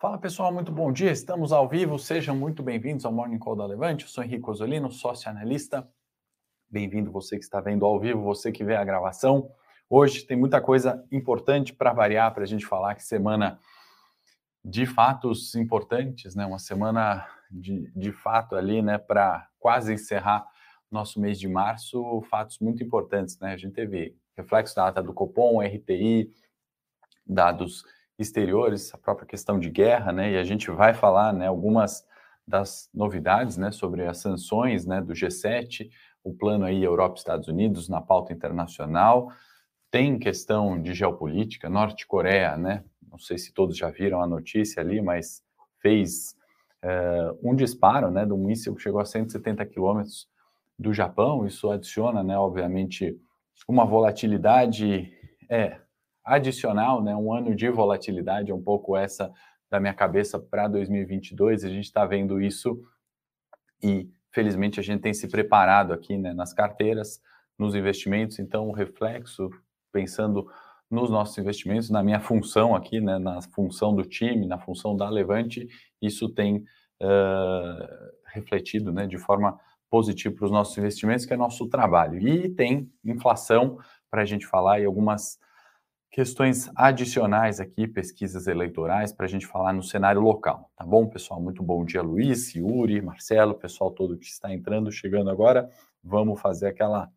Fala pessoal, muito bom dia. Estamos ao vivo. Sejam muito bem-vindos ao Morning Call da Levante. Eu sou Henrique Osolino, sócio analista. Bem-vindo você que está vendo ao vivo, você que vê a gravação. Hoje tem muita coisa importante para variar, para a gente falar que semana de fatos importantes, né? Uma semana de, de fato ali, né? Para quase encerrar nosso mês de março, fatos muito importantes, né? A gente teve reflexo da ata do Copom, RTI, dados exteriores, a própria questão de guerra, né? E a gente vai falar, né, algumas das novidades, né, sobre as sanções, né, do G7, o plano aí Europa Estados Unidos na pauta internacional. Tem questão de geopolítica, Norte-Coreia, né? Não sei se todos já viram a notícia ali, mas fez uh, um disparo, né, do míssil que chegou a 170 quilômetros do Japão. Isso adiciona, né, obviamente, uma volatilidade é adicional, né, um ano de volatilidade, é um pouco essa da minha cabeça para 2022. A gente está vendo isso e, felizmente, a gente tem se preparado aqui né, nas carteiras, nos investimentos. Então, o reflexo, pensando nos nossos investimentos, na minha função aqui, né, na função do time, na função da Levante, isso tem uh, refletido né, de forma positiva para os nossos investimentos, que é nosso trabalho. E tem inflação para a gente falar e algumas questões adicionais aqui, pesquisas eleitorais, para a gente falar no cenário local, tá bom, pessoal? Muito bom dia, Luiz, Yuri, Marcelo, pessoal todo que está entrando, chegando agora. Vamos fazer aquela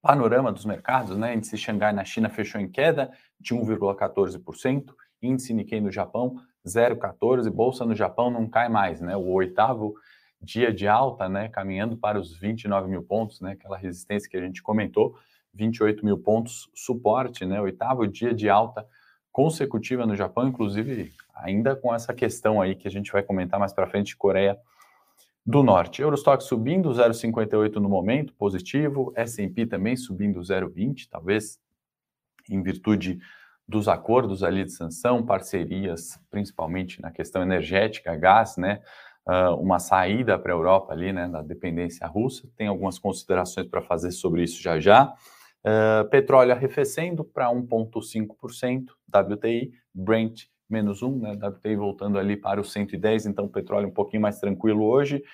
panorama dos mercados, né? Índice Xangai na China fechou em queda de 1,14%, índice Nikkei no Japão 0,14%, bolsa no Japão não cai mais, né? O oitavo dia de alta, né? Caminhando para os 29 mil pontos, né? Aquela resistência que a gente comentou. 28 mil pontos, suporte, né? Oitavo dia de alta consecutiva no Japão, inclusive ainda com essa questão aí que a gente vai comentar mais para frente, Coreia do Norte. Eurostock subindo 0,58 no momento, positivo. S&P também subindo 0,20, talvez em virtude dos acordos ali de sanção, parcerias, principalmente na questão energética, gás, né? Uh, uma saída para a Europa ali, né, da dependência russa. Tem algumas considerações para fazer sobre isso já já. Uh, petróleo arrefecendo para 1,5%, WTI, Brent menos 1, né, WTI voltando ali para os 110, então petróleo um pouquinho mais tranquilo hoje.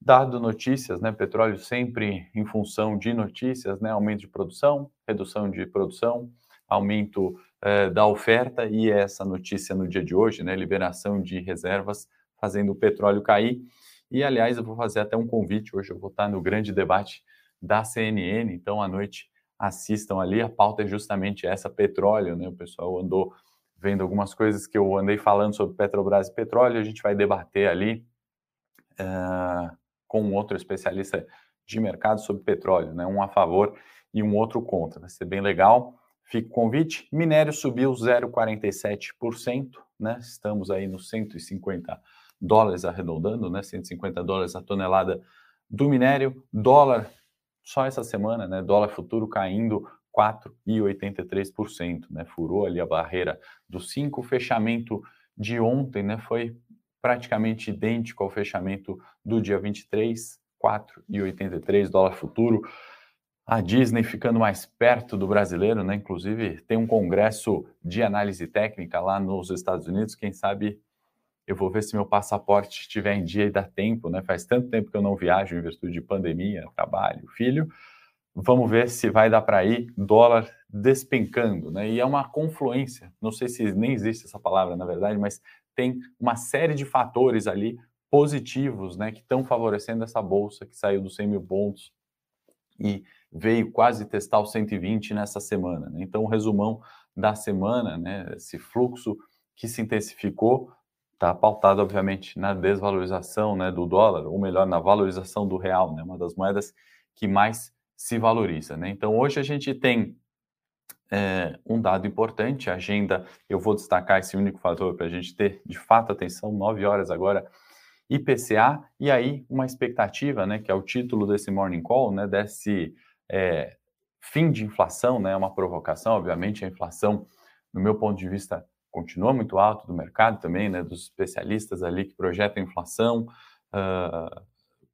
Dado notícias, né, petróleo sempre em função de notícias, né, aumento de produção, redução de produção, aumento uh, da oferta e essa notícia no dia de hoje, né, liberação de reservas fazendo o petróleo cair. E aliás, eu vou fazer até um convite hoje, eu vou estar no grande debate da CNN, então à noite assistam ali. A pauta é justamente essa, petróleo, né? O pessoal andou vendo algumas coisas que eu andei falando sobre Petrobras e petróleo. A gente vai debater ali uh, com outro especialista de mercado sobre petróleo, né? Um a favor e um outro contra. Vai ser bem legal. Fica o convite. Minério subiu 0,47%, né? Estamos aí nos 150 dólares arredondando, né? 150 dólares a tonelada do minério. Dólar só essa semana, né, dólar futuro caindo 4,83%, né, furou ali a barreira dos 5, o fechamento de ontem, né, foi praticamente idêntico ao fechamento do dia 23, 4,83 dólar futuro. A Disney ficando mais perto do brasileiro, né? Inclusive tem um congresso de análise técnica lá nos Estados Unidos. Quem sabe eu vou ver se meu passaporte estiver em dia e dá tempo, né? Faz tanto tempo que eu não viajo em virtude de pandemia, trabalho, filho. Vamos ver se vai dar para ir dólar despencando, né? E é uma confluência, não sei se nem existe essa palavra na verdade, mas tem uma série de fatores ali positivos, né, que estão favorecendo essa bolsa que saiu dos 100 mil pontos e veio quase testar os 120 nessa semana. Né? Então, o resumão da semana, né, esse fluxo que se intensificou está pautado, obviamente, na desvalorização né, do dólar, ou melhor, na valorização do real, né, uma das moedas que mais se valoriza. Né? Então, hoje a gente tem é, um dado importante, a agenda, eu vou destacar esse único fator para a gente ter, de fato, atenção, 9 horas agora, IPCA, e aí uma expectativa, né, que é o título desse Morning Call, né, desse é, fim de inflação, né, uma provocação, obviamente, a inflação, no meu ponto de vista, continua muito alto do mercado também, né, dos especialistas ali que projetam inflação, uh,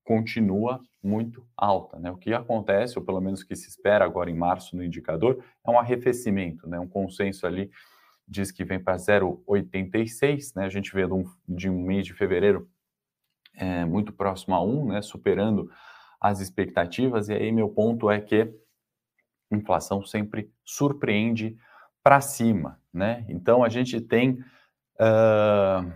continua muito alta. Né? O que acontece, ou pelo menos o que se espera agora em março no indicador, é um arrefecimento, né? um consenso ali diz que vem para 0,86, né? A gente vê de um, de um, mês de fevereiro é, muito próximo a 1, né? Superando as expectativas. E aí meu ponto é que inflação sempre surpreende para cima, né? Então a gente tem uh,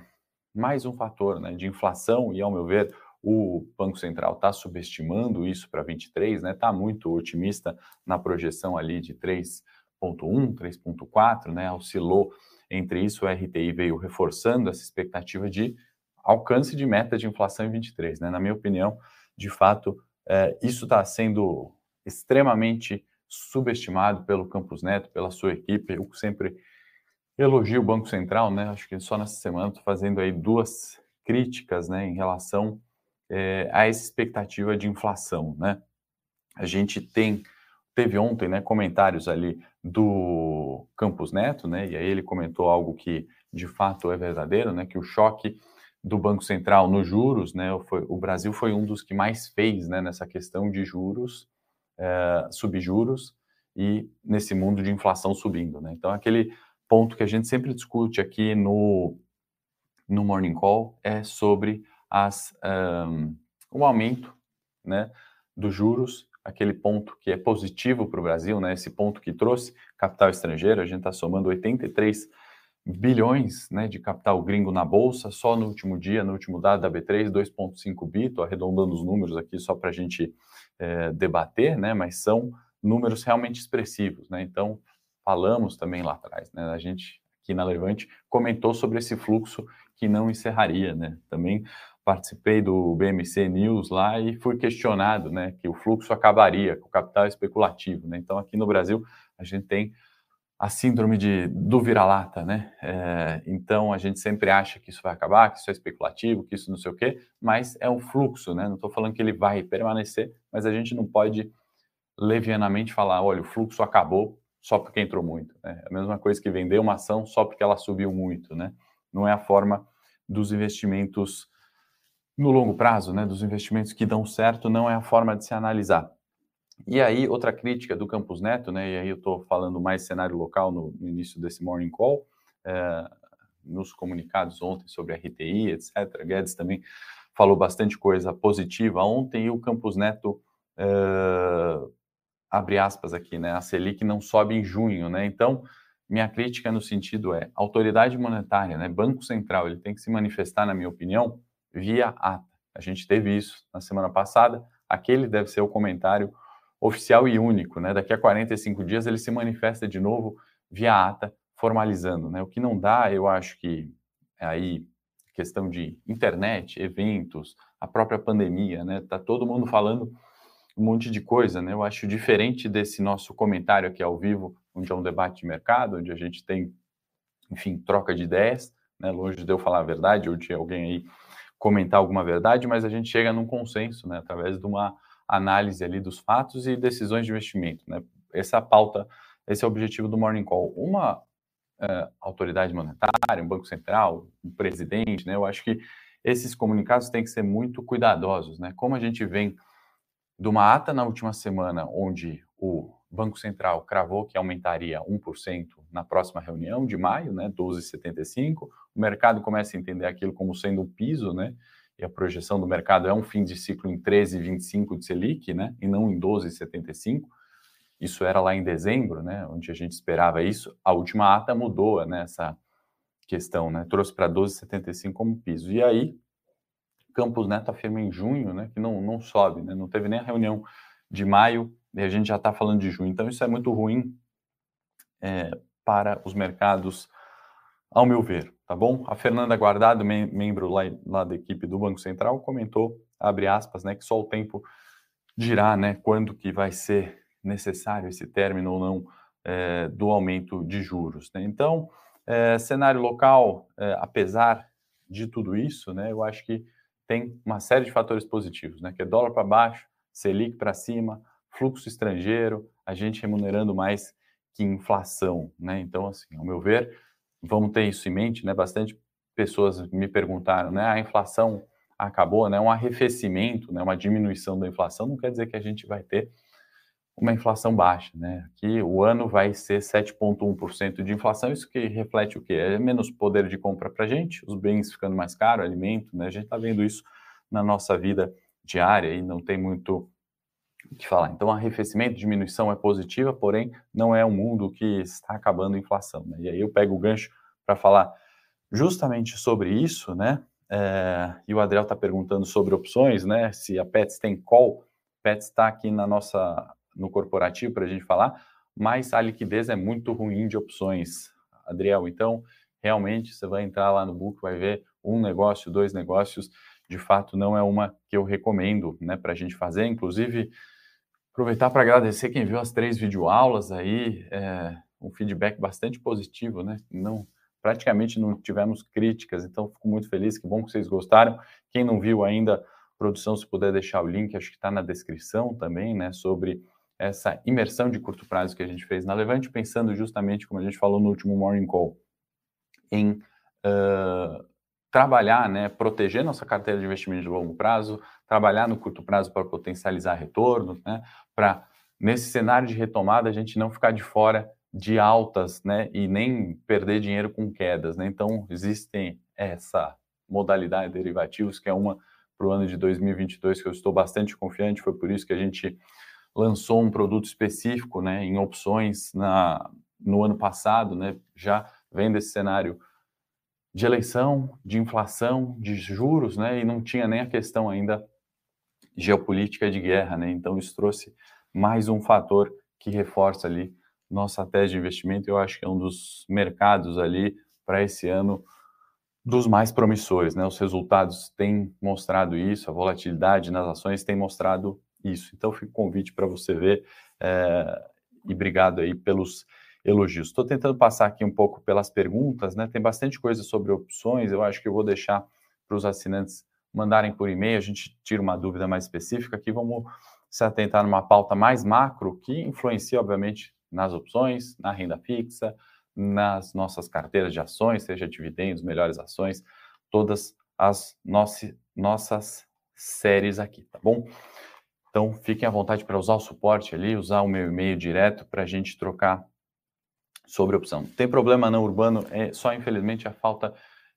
mais um fator, né, de inflação e ao meu ver o Banco Central está subestimando isso para 23, né? Está muito otimista na projeção ali de 3,1, 3,4, né? Oscilou entre isso, o RTI veio reforçando essa expectativa de alcance de meta de inflação em 23, né? Na minha opinião, de fato, é, isso está sendo extremamente subestimado pelo Campos Neto, pela sua equipe. Eu sempre elogio o Banco Central, né? Acho que só nessa semana estou fazendo aí duas críticas, né, em relação é, a essa expectativa de inflação, né? A gente tem teve ontem, né, comentários ali do Campos Neto, né? E aí ele comentou algo que de fato é verdadeiro, né? Que o choque do Banco Central nos juros, né? Foi, o Brasil foi um dos que mais fez, né? Nessa questão de juros, é, subjuros e nesse mundo de inflação subindo, né? Então aquele ponto que a gente sempre discute aqui no no Morning Call é sobre as, um, o aumento né, dos juros, aquele ponto que é positivo para o Brasil, né, esse ponto que trouxe capital estrangeiro, a gente está somando 83 bilhões né, de capital gringo na Bolsa, só no último dia, no último dado da B3, 2,5 bi, estou arredondando os números aqui só para a gente é, debater, né, mas são números realmente expressivos. Né, então, falamos também lá atrás, né, a gente aqui na Levante comentou sobre esse fluxo que não encerraria, né, também participei do BMC News lá e fui questionado, né, que o fluxo acabaria, com o capital especulativo, né? Então aqui no Brasil a gente tem a síndrome de, do vira-lata, né? É, então a gente sempre acha que isso vai acabar, que isso é especulativo, que isso não sei o quê, mas é um fluxo, né? Não estou falando que ele vai permanecer, mas a gente não pode levianamente falar, olha, o fluxo acabou só porque entrou muito. Né? É a mesma coisa que vender uma ação só porque ela subiu muito, né? Não é a forma dos investimentos no longo prazo, né, dos investimentos que dão certo, não é a forma de se analisar. E aí, outra crítica do Campus Neto, né, e aí eu estou falando mais cenário local no, no, início desse morning call, é, nos comunicados ontem sobre RTI, etc. Guedes também falou bastante coisa positiva ontem e o Campus Neto, é, abre aspas aqui, né, a Selic não sobe em junho, né, então minha crítica no sentido é, autoridade monetária, né, Banco Central, ele tem que se manifestar, na minha opinião, via ata. A gente teve isso na semana passada. Aquele deve ser o comentário oficial e único, né? Daqui a 45 dias ele se manifesta de novo via ata, formalizando, né? O que não dá, eu acho que aí questão de internet, eventos, a própria pandemia, né? Tá todo mundo falando um monte de coisa, né? Eu acho diferente desse nosso comentário aqui ao vivo, onde é um debate de mercado, onde a gente tem, enfim, troca de ideias, né? Longe de eu falar a verdade ou de alguém aí comentar alguma verdade, mas a gente chega num consenso, né, através de uma análise ali dos fatos e decisões de investimento, né? Essa pauta, esse é o objetivo do Morning Call. Uma uh, autoridade monetária, um banco central, um presidente, né? Eu acho que esses comunicados têm que ser muito cuidadosos, né? Como a gente vem de uma ata na última semana, onde o Banco Central cravou que aumentaria 1% na próxima reunião de maio, né, 12,75. O mercado começa a entender aquilo como sendo um piso, né? E a projeção do mercado é um fim de ciclo em 13,25 de Selic, né, e não em 12,75. Isso era lá em dezembro, né, onde a gente esperava isso. A última ata mudou, né, essa questão, né, trouxe para 12,75 como piso. E aí, Campos Neto afirma em junho, né, que não, não sobe, né, não teve nem a reunião de maio e a gente já está falando de junho. Então, isso é muito ruim é, para os mercados, ao meu ver, tá bom? A Fernanda Guardado, mem membro lá, lá, da equipe do Banco Central, comentou, abre aspas, né, que só o tempo dirá, né, quando que vai ser necessário esse término ou não é, do aumento de juros. Né? Então, é, cenário local, é, apesar de tudo isso, né, eu acho que tem uma série de fatores positivos, né, que é dólar para baixo, Selic para cima, fluxo estrangeiro, a gente remunerando mais que inflação, né? Então, assim, ao meu ver, vamos ter isso em mente, né? Bastante pessoas me perguntaram, né? A inflação acabou, né? Um arrefecimento, né? Uma diminuição da inflação não quer dizer que a gente vai ter uma inflação baixa, né? Aqui o ano vai ser 7,1% de inflação, isso que reflete o quê? É menos poder de compra para a gente, os bens ficando mais caros, alimento, né? A gente está vendo isso na nossa vida diária e não tem muito o que falar. Então, arrefecimento, diminuição é positiva, porém não é um mundo que está acabando a inflação. Né? E aí eu pego o gancho para falar justamente sobre isso, né? É, e o Adriel está perguntando sobre opções, né? Se a Pets tem call, Pets está aqui na nossa no corporativo para a gente falar, mas a liquidez é muito ruim de opções, Adriel. Então, realmente, você vai entrar lá no book, vai ver um negócio, dois negócios. De fato, não é uma que eu recomendo né, para a gente fazer. Inclusive, aproveitar para agradecer quem viu as três videoaulas aí, é, um feedback bastante positivo, né? Não, praticamente não tivemos críticas, então fico muito feliz, que bom que vocês gostaram. Quem não viu ainda, produção, se puder deixar o link, acho que está na descrição também, né, sobre essa imersão de curto prazo que a gente fez na Levante, pensando justamente, como a gente falou no último Morning Call, em uh, trabalhar, né, proteger nossa carteira de investimento de longo prazo, trabalhar no curto prazo para potencializar retornos, né, para, nesse cenário de retomada, a gente não ficar de fora de altas, né, e nem perder dinheiro com quedas, né, então existem essa modalidade de derivativos, que é uma para o ano de 2022 que eu estou bastante confiante, foi por isso que a gente lançou um produto específico, né, em opções na, no ano passado, né, já vendo esse cenário de eleição, de inflação, de juros, né, e não tinha nem a questão ainda geopolítica de guerra, né, então isso trouxe mais um fator que reforça ali nossa tese de investimento. Eu acho que é um dos mercados ali para esse ano dos mais promissores, né, os resultados têm mostrado isso, a volatilidade nas ações tem mostrado isso. Então, fica o convite para você ver é, e obrigado aí pelos elogios. Estou tentando passar aqui um pouco pelas perguntas, né? Tem bastante coisa sobre opções, eu acho que eu vou deixar para os assinantes mandarem por e-mail, a gente tira uma dúvida mais específica aqui, vamos se atentar numa pauta mais macro que influencia, obviamente, nas opções, na renda fixa, nas nossas carteiras de ações, seja dividendos, melhores ações, todas as nossas, nossas séries aqui, tá bom? Então, fiquem à vontade para usar o suporte ali, usar o meu e-mail direto para a gente trocar sobre a opção. Tem problema não urbano, é só infelizmente a falta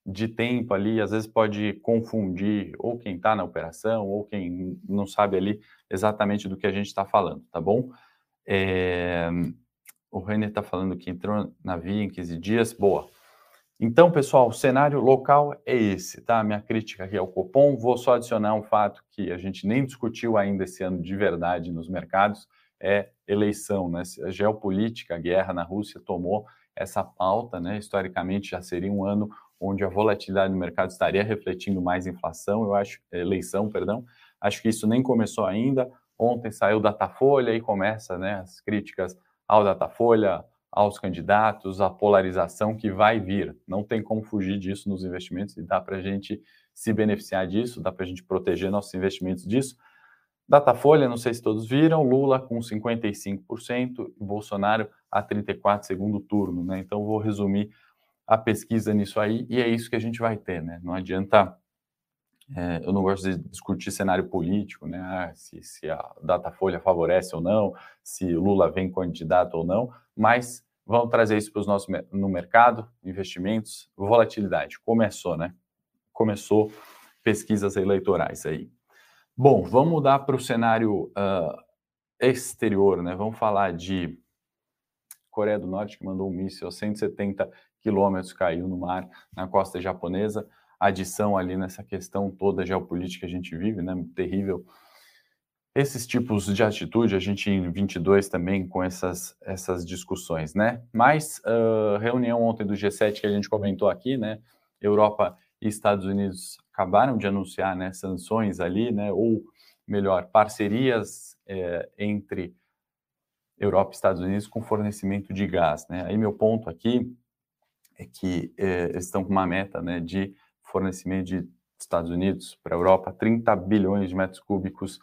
de tempo ali, às vezes pode confundir ou quem está na operação ou quem não sabe ali exatamente do que a gente está falando, tá bom? É... O Renner está falando que entrou na via em 15 dias, boa. Então, pessoal, o cenário local é esse, tá? Minha crítica aqui ao Copom. Vou só adicionar um fato que a gente nem discutiu ainda esse ano de verdade nos mercados, é eleição, né? A geopolítica, a guerra na Rússia tomou essa pauta, né? Historicamente já seria um ano onde a volatilidade no mercado estaria refletindo mais inflação, eu acho, eleição, perdão. Acho que isso nem começou ainda. Ontem saiu o Datafolha e começa, né, as críticas ao Datafolha, aos candidatos, a polarização que vai vir. Não tem como fugir disso nos investimentos e dá para a gente se beneficiar disso, dá para a gente proteger nossos investimentos disso. Datafolha, não sei se todos viram, Lula com 55% e Bolsonaro a 34% segundo turno, né? Então vou resumir a pesquisa nisso aí e é isso que a gente vai ter, né? Não adianta, é, eu não gosto de discutir cenário político, né? Ah, se, se a Datafolha favorece ou não, se Lula vem candidato ou não, mas vamos trazer isso para os nossos no mercado, investimentos, volatilidade. Começou, né? Começou pesquisas eleitorais aí. Bom, vamos mudar para o cenário uh, exterior, né? Vamos falar de Coreia do Norte que mandou um míssil a 170 quilômetros caiu no mar na costa japonesa. Adição ali nessa questão toda geopolítica que a gente vive, né? Terrível esses tipos de atitude, a gente em 22 também com essas, essas discussões, né? Mas uh, reunião ontem do G7 que a gente comentou aqui, né? Europa e Estados Unidos acabaram de anunciar né, sanções ali, né? Ou melhor, parcerias é, entre Europa e Estados Unidos com fornecimento de gás, né? Aí meu ponto aqui é que é, estão com uma meta, né, de fornecimento de Estados Unidos para a Europa 30 bilhões de metros cúbicos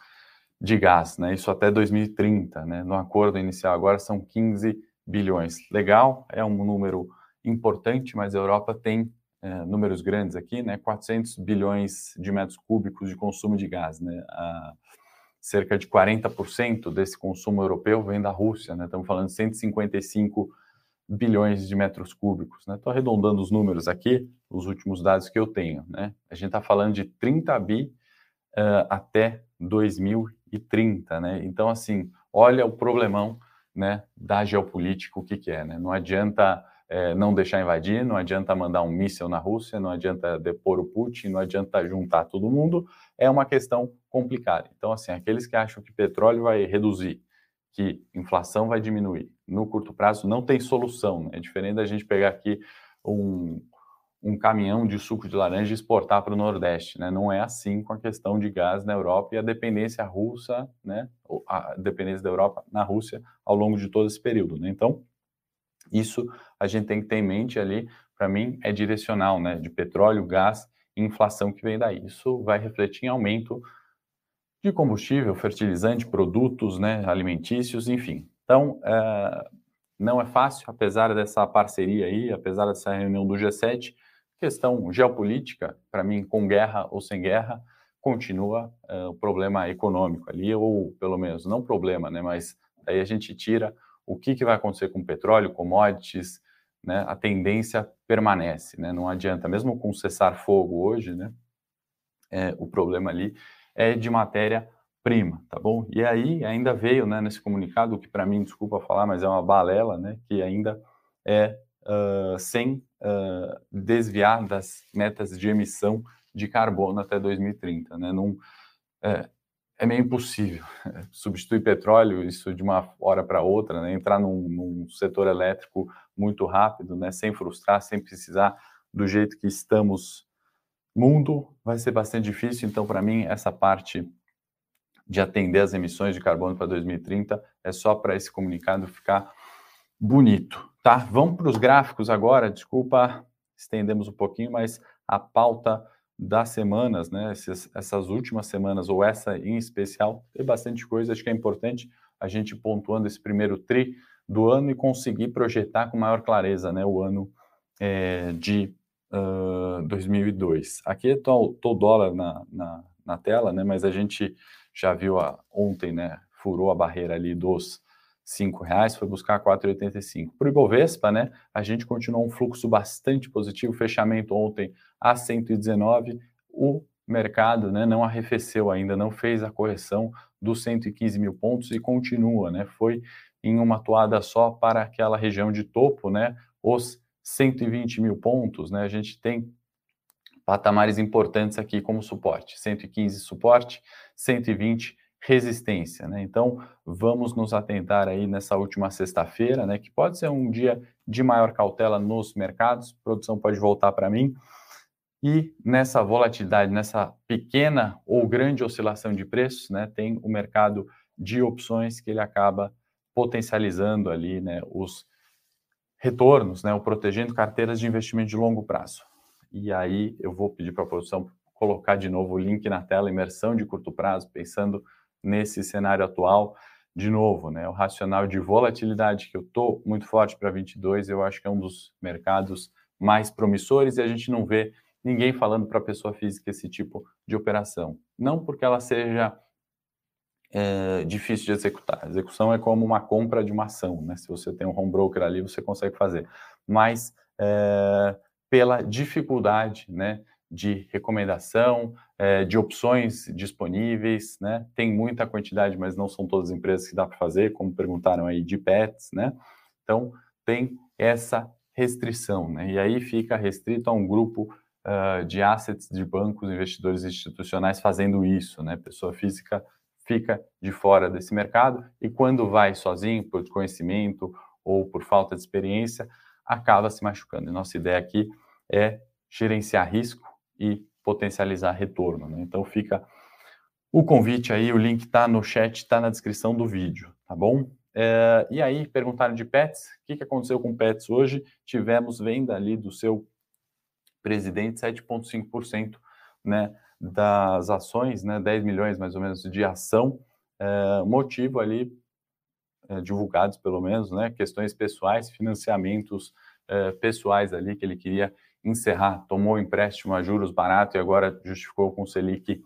de gás, né? Isso até 2030, né? No acordo inicial agora são 15 bilhões. Legal, é um número importante, mas a Europa tem é, números grandes aqui, né? 400 bilhões de metros cúbicos de consumo de gás, né? cerca de 40% desse consumo europeu vem da Rússia, né? Estamos falando de 155 bilhões de metros cúbicos, né? Estou arredondando os números aqui, os últimos dados que eu tenho, né? A gente está falando de 30 bi uh, até 2030, né? Então, assim, olha o problemão, né, da geopolítica, o que, que é, né? Não adianta é, não deixar invadir, não adianta mandar um míssil na Rússia, não adianta depor o Putin, não adianta juntar todo mundo, é uma questão complicada. Então, assim, aqueles que acham que petróleo vai reduzir, que inflação vai diminuir, no curto prazo não tem solução. Né? É diferente da gente pegar aqui um, um caminhão de suco de laranja e exportar para o Nordeste. Né? Não é assim com a questão de gás na Europa e a dependência russa, né? a dependência da Europa na Rússia ao longo de todo esse período. Né? Então, isso a gente tem que ter em mente ali, para mim, é direcional, né? De petróleo, gás e inflação que vem daí. Isso vai refletir em aumento de combustível, fertilizante, produtos, né? Alimentícios, enfim. Então, é, não é fácil, apesar dessa parceria aí, apesar dessa reunião do G7, questão geopolítica, para mim, com guerra ou sem guerra, continua é, o problema econômico ali, ou pelo menos, não problema, né? Mas aí a gente tira o que, que vai acontecer com o petróleo, commodities, né, a tendência permanece, né, não adianta, mesmo com cessar fogo hoje, né, é, o problema ali é de matéria-prima, tá bom? E aí ainda veio, né, nesse comunicado, que para mim, desculpa falar, mas é uma balela, né, que ainda é uh, sem uh, desviar das metas de emissão de carbono até 2030, né, num, é, é meio impossível substituir petróleo, isso de uma hora para outra, né? entrar num, num, setor elétrico muito rápido, né? sem frustrar, sem precisar do jeito que estamos. Mundo vai ser bastante difícil, então, para mim, essa parte de atender as emissões de carbono para 2030 é só para esse comunicado ficar bonito, tá? Vamos para os gráficos agora, desculpa, estendemos um pouquinho, mas a pauta das semanas, né, essas, essas últimas semanas, ou essa em especial, tem bastante coisa. Acho que é importante a gente pontuando esse primeiro tri do ano e conseguir projetar com maior clareza né, o ano é, de uh, 2002. Aqui está o dólar na, na, na, tela, né, mas a gente já viu a, ontem, né, furou a barreira ali dos cinco reais, foi buscar 4,85. Para o Ibovespa, né, a gente continuou um fluxo bastante positivo, fechamento ontem a 119, o mercado né, não arrefeceu ainda, não fez a correção dos 115 mil pontos e continua, né, foi em uma toada só para aquela região de topo, né, os 120 mil pontos, né, a gente tem patamares importantes aqui como suporte, 115 suporte, 120 resistência, né? Então, vamos nos atentar aí nessa última sexta-feira, né, que pode ser um dia de maior cautela nos mercados, a produção pode voltar para mim, e nessa volatilidade, nessa pequena ou grande oscilação de preços, né, tem o mercado de opções que ele acaba potencializando ali, né, os retornos, né, o protegendo carteiras de investimento de longo prazo. E aí eu vou pedir para a produção colocar de novo o link na tela, imersão de curto prazo, pensando nesse cenário atual. De novo, né, o racional de volatilidade que eu estou muito forte para 22, eu acho que é um dos mercados mais promissores e a gente não vê ninguém falando para a pessoa física esse tipo de operação. Não porque ela seja é, difícil de executar. A execução é como uma compra de uma ação, né? Se você tem um home broker ali, você consegue fazer. Mas é, pela dificuldade, né, de recomendação, é, de opções disponíveis, né? Tem muita quantidade, mas não são todas as empresas que dá para fazer, como perguntaram aí de pets, né? Então tem essa restrição, né? E aí fica restrito a um grupo uh, de assets de bancos, investidores institucionais fazendo isso, né? Pessoa física fica de fora desse mercado e quando vai sozinho por desconhecimento ou por falta de experiência acaba se machucando. E nossa ideia aqui é gerenciar risco e potencializar retorno. Né? Então fica o convite aí, o link está no chat, está na descrição do vídeo, tá bom? É, e aí, perguntaram de Pets, o que, que aconteceu com Pets hoje? Tivemos venda ali do seu presidente, 7,5% né, das ações, né, 10 milhões mais ou menos de ação, é, motivo ali, é, divulgados pelo menos, né, questões pessoais, financiamentos é, pessoais ali que ele queria encerrar, tomou empréstimo a juros barato e agora justificou com o Selic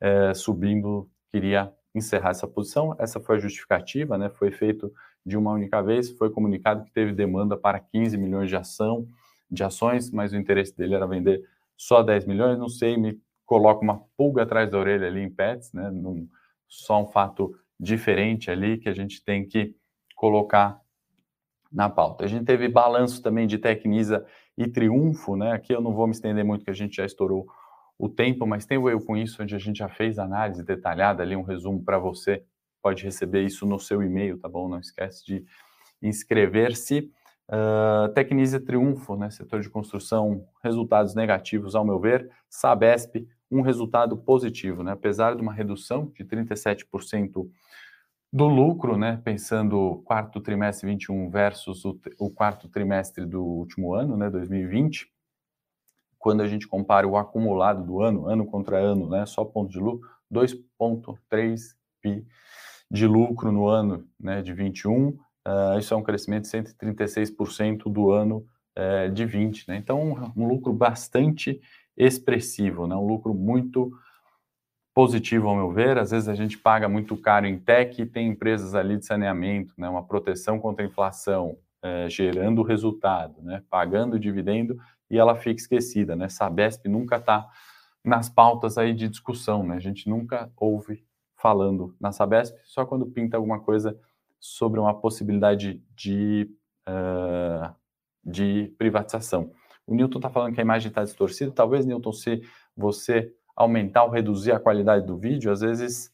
é, subindo, queria encerrar essa posição. Essa foi a justificativa, né? Foi feito de uma única vez, foi comunicado que teve demanda para 15 milhões de ação, de ações, mas o interesse dele era vender só 10 milhões, não sei, me coloca uma pulga atrás da orelha ali em Pets, né? Num, só um fato diferente ali que a gente tem que colocar na pauta. A gente teve balanço também de Tecnisa e Triunfo, né? Aqui eu não vou me estender muito, que a gente já estourou o tempo, mas tem o Eu Com Isso, onde a gente já fez análise detalhada ali, um resumo para você. Pode receber isso no seu e-mail, tá bom? Não esquece de inscrever-se. Uh, Tecnisa Triunfo, né? Setor de construção, resultados negativos, ao meu ver. Sabesp, um resultado positivo, né? Apesar de uma redução de 37% do lucro, né, pensando quarto trimestre 21 versus o, o, quarto trimestre do último ano, né, 2020, quando a gente compara o acumulado do ano, ano contra ano, né, só ponto de lucro, 2,3 bi de lucro no ano né, de 21, uh, ah, isso é um crescimento de 136% do ano uh, de 20, né, então um, um lucro bastante expressivo, né, um lucro muito positivo, ao meu ver. Às vezes a gente paga muito caro em tech e tem empresas ali de saneamento, né, uma proteção contra a inflação, é, gerando resultado, né, pagando dividendo e ela fica esquecida. Né? Sabesp nunca está nas pautas aí de discussão, né? a gente nunca ouve falando na Sabesp, só quando pinta alguma coisa sobre uma possibilidade de, uh, de privatização. O Newton está falando que a imagem está distorcida. Talvez, Newton, se você aumentar ou reduzir a qualidade do vídeo, às vezes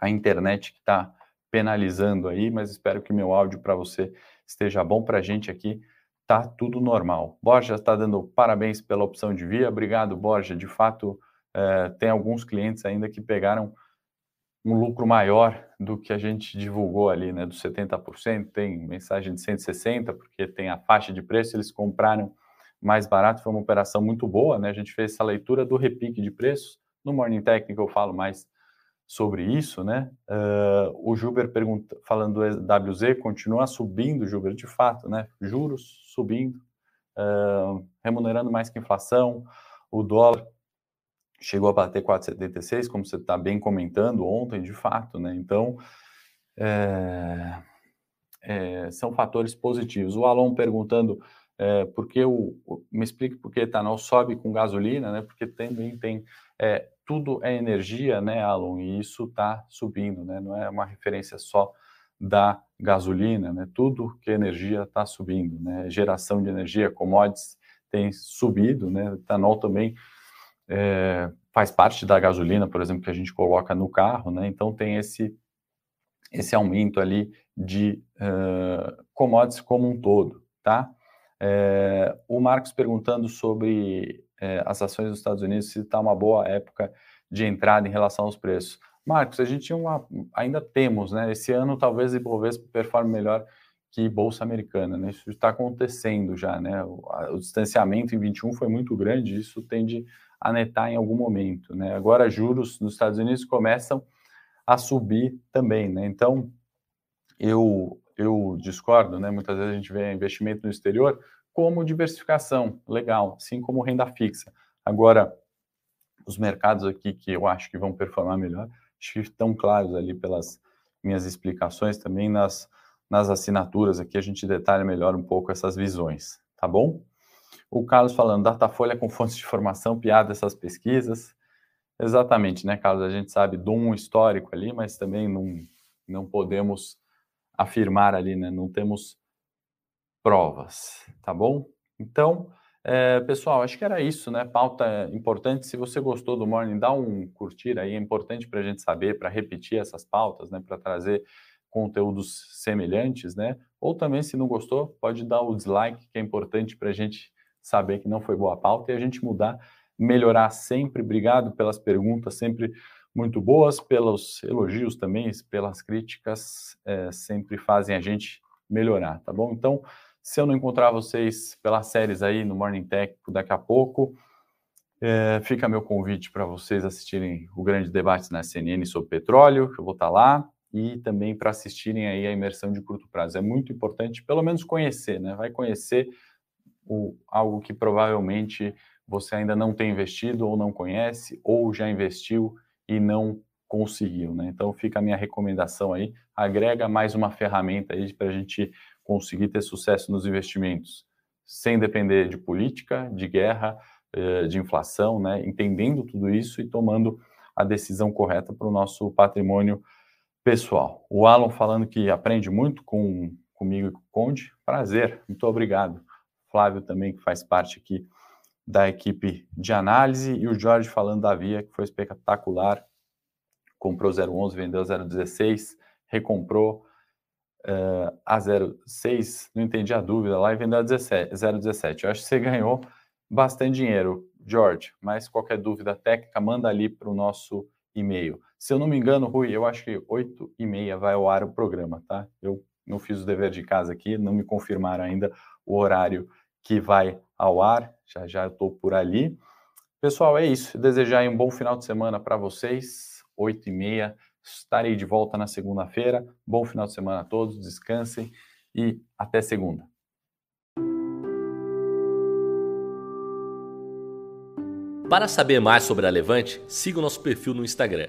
a internet que está penalizando aí, mas espero que meu áudio para você esteja bom para a gente aqui. Tá tudo normal. Borja está dando parabéns pela opção de via. Obrigado, Borja. De fato, é, tem alguns clientes ainda que pegaram um lucro maior do que a gente divulgou ali, né? Dos 70%, tem mensagem de 160%, porque tem a faixa de preço, eles compraram mais barato, foi uma operação muito boa, né? A gente fez essa leitura do repique de preços. No Morning Technical eu falo mais sobre isso, né? Uh, o Juber pergunta, falando do WZ, continua subindo, Juber, de fato, né? Juros subindo, uh, remunerando mais que inflação, o dólar chegou a bater 4,76, como você está bem comentando ontem, de fato, né? Então, é, é, são fatores positivos. O Alon perguntando é, porque o, me explique por que etanol sobe com gasolina, né? Porque também tem é, tudo é energia, né, Alon? E isso está subindo, né? Não é uma referência só da gasolina, né? Tudo que é energia está subindo, né? Geração de energia, commodities tem subido, né? Etanol também é, faz parte da gasolina, por exemplo, que a gente coloca no carro, né? Então tem esse esse aumento ali de uh, commodities como um todo, tá? É, o Marcos perguntando sobre é, as ações dos Estados Unidos, se está uma boa época de entrada em relação aos preços. Marcos, a gente uma, ainda temos, né? Esse ano talvez Ibovespa performe melhor que Bolsa Americana, né? Isso está acontecendo já, né? O, a, o, distanciamento em 21 foi muito grande, isso tende a netar em algum momento, né? Agora juros nos Estados Unidos começam a subir também, né? Então, eu eu discordo, né? Muitas vezes a gente vê investimento no exterior como diversificação, legal, assim como renda fixa. Agora, os mercados aqui que eu acho que vão performar melhor, acho que estão claros ali pelas minhas explicações também nas, nas assinaturas aqui a gente detalha melhor um pouco essas visões, tá bom? O Carlos falando, Datafolha com fontes de informação, piada essas pesquisas. Exatamente, né, Carlos? A gente sabe de um histórico ali, mas também não, não podemos afirmar ali, né? Não temos provas, tá bom? Então, é, pessoal, acho que era isso, né? Pauta importante. Se você gostou do Morning, dá um curtir aí, é importante para a gente saber, para repetir essas pautas, né? Para trazer conteúdos semelhantes, né? Ou também, se não gostou, pode dar o dislike, que é importante para a gente saber que não foi boa a pauta e a gente mudar, melhorar sempre. Obrigado pelas perguntas, sempre muito boas, pelos elogios também, pelas críticas, é, sempre fazem a gente melhorar, tá bom? Então, se eu não encontrar vocês pelas séries aí no Morning Tech daqui a pouco, é, fica meu convite para vocês assistirem o grande debate na CNN sobre petróleo, que eu vou estar tá lá, e também para assistirem aí a imersão de curto prazo. É muito importante, pelo menos conhecer, né? Vai conhecer o, algo que provavelmente você ainda não tem investido ou não conhece, ou já investiu e não conseguiu, né? Então fica a minha recomendação aí, agrega mais uma ferramenta aí para a gente conseguir ter sucesso nos investimentos, sem depender de política, de guerra, eh, de inflação, né? Entendendo tudo isso e tomando a decisão correta para o nosso patrimônio pessoal. O Alan falando que aprende muito com comigo e com o Conde, prazer, muito obrigado. Flávio também que faz parte aqui da equipe de análise e o Jorge falando da Via que foi espetacular, comprou 011, vendeu 016, recomprou uh, a 06, não entendi a dúvida lá, e vendeu a 17, 017. Eu acho que você ganhou bastante dinheiro, George, mas qualquer dúvida técnica, manda ali para o nosso e-mail. Se eu não me engano, Rui, eu acho que 8 e meia vai ao ar o programa, tá? Eu não fiz o dever de casa aqui, não me confirmaram ainda o horário que vai ao ar, já já estou por ali. Pessoal, é isso. Desejar um bom final de semana para vocês, 8 e meia Estarei de volta na segunda-feira. Bom final de semana a todos, descansem e até segunda. Para saber mais sobre a Levante, siga o nosso perfil no Instagram,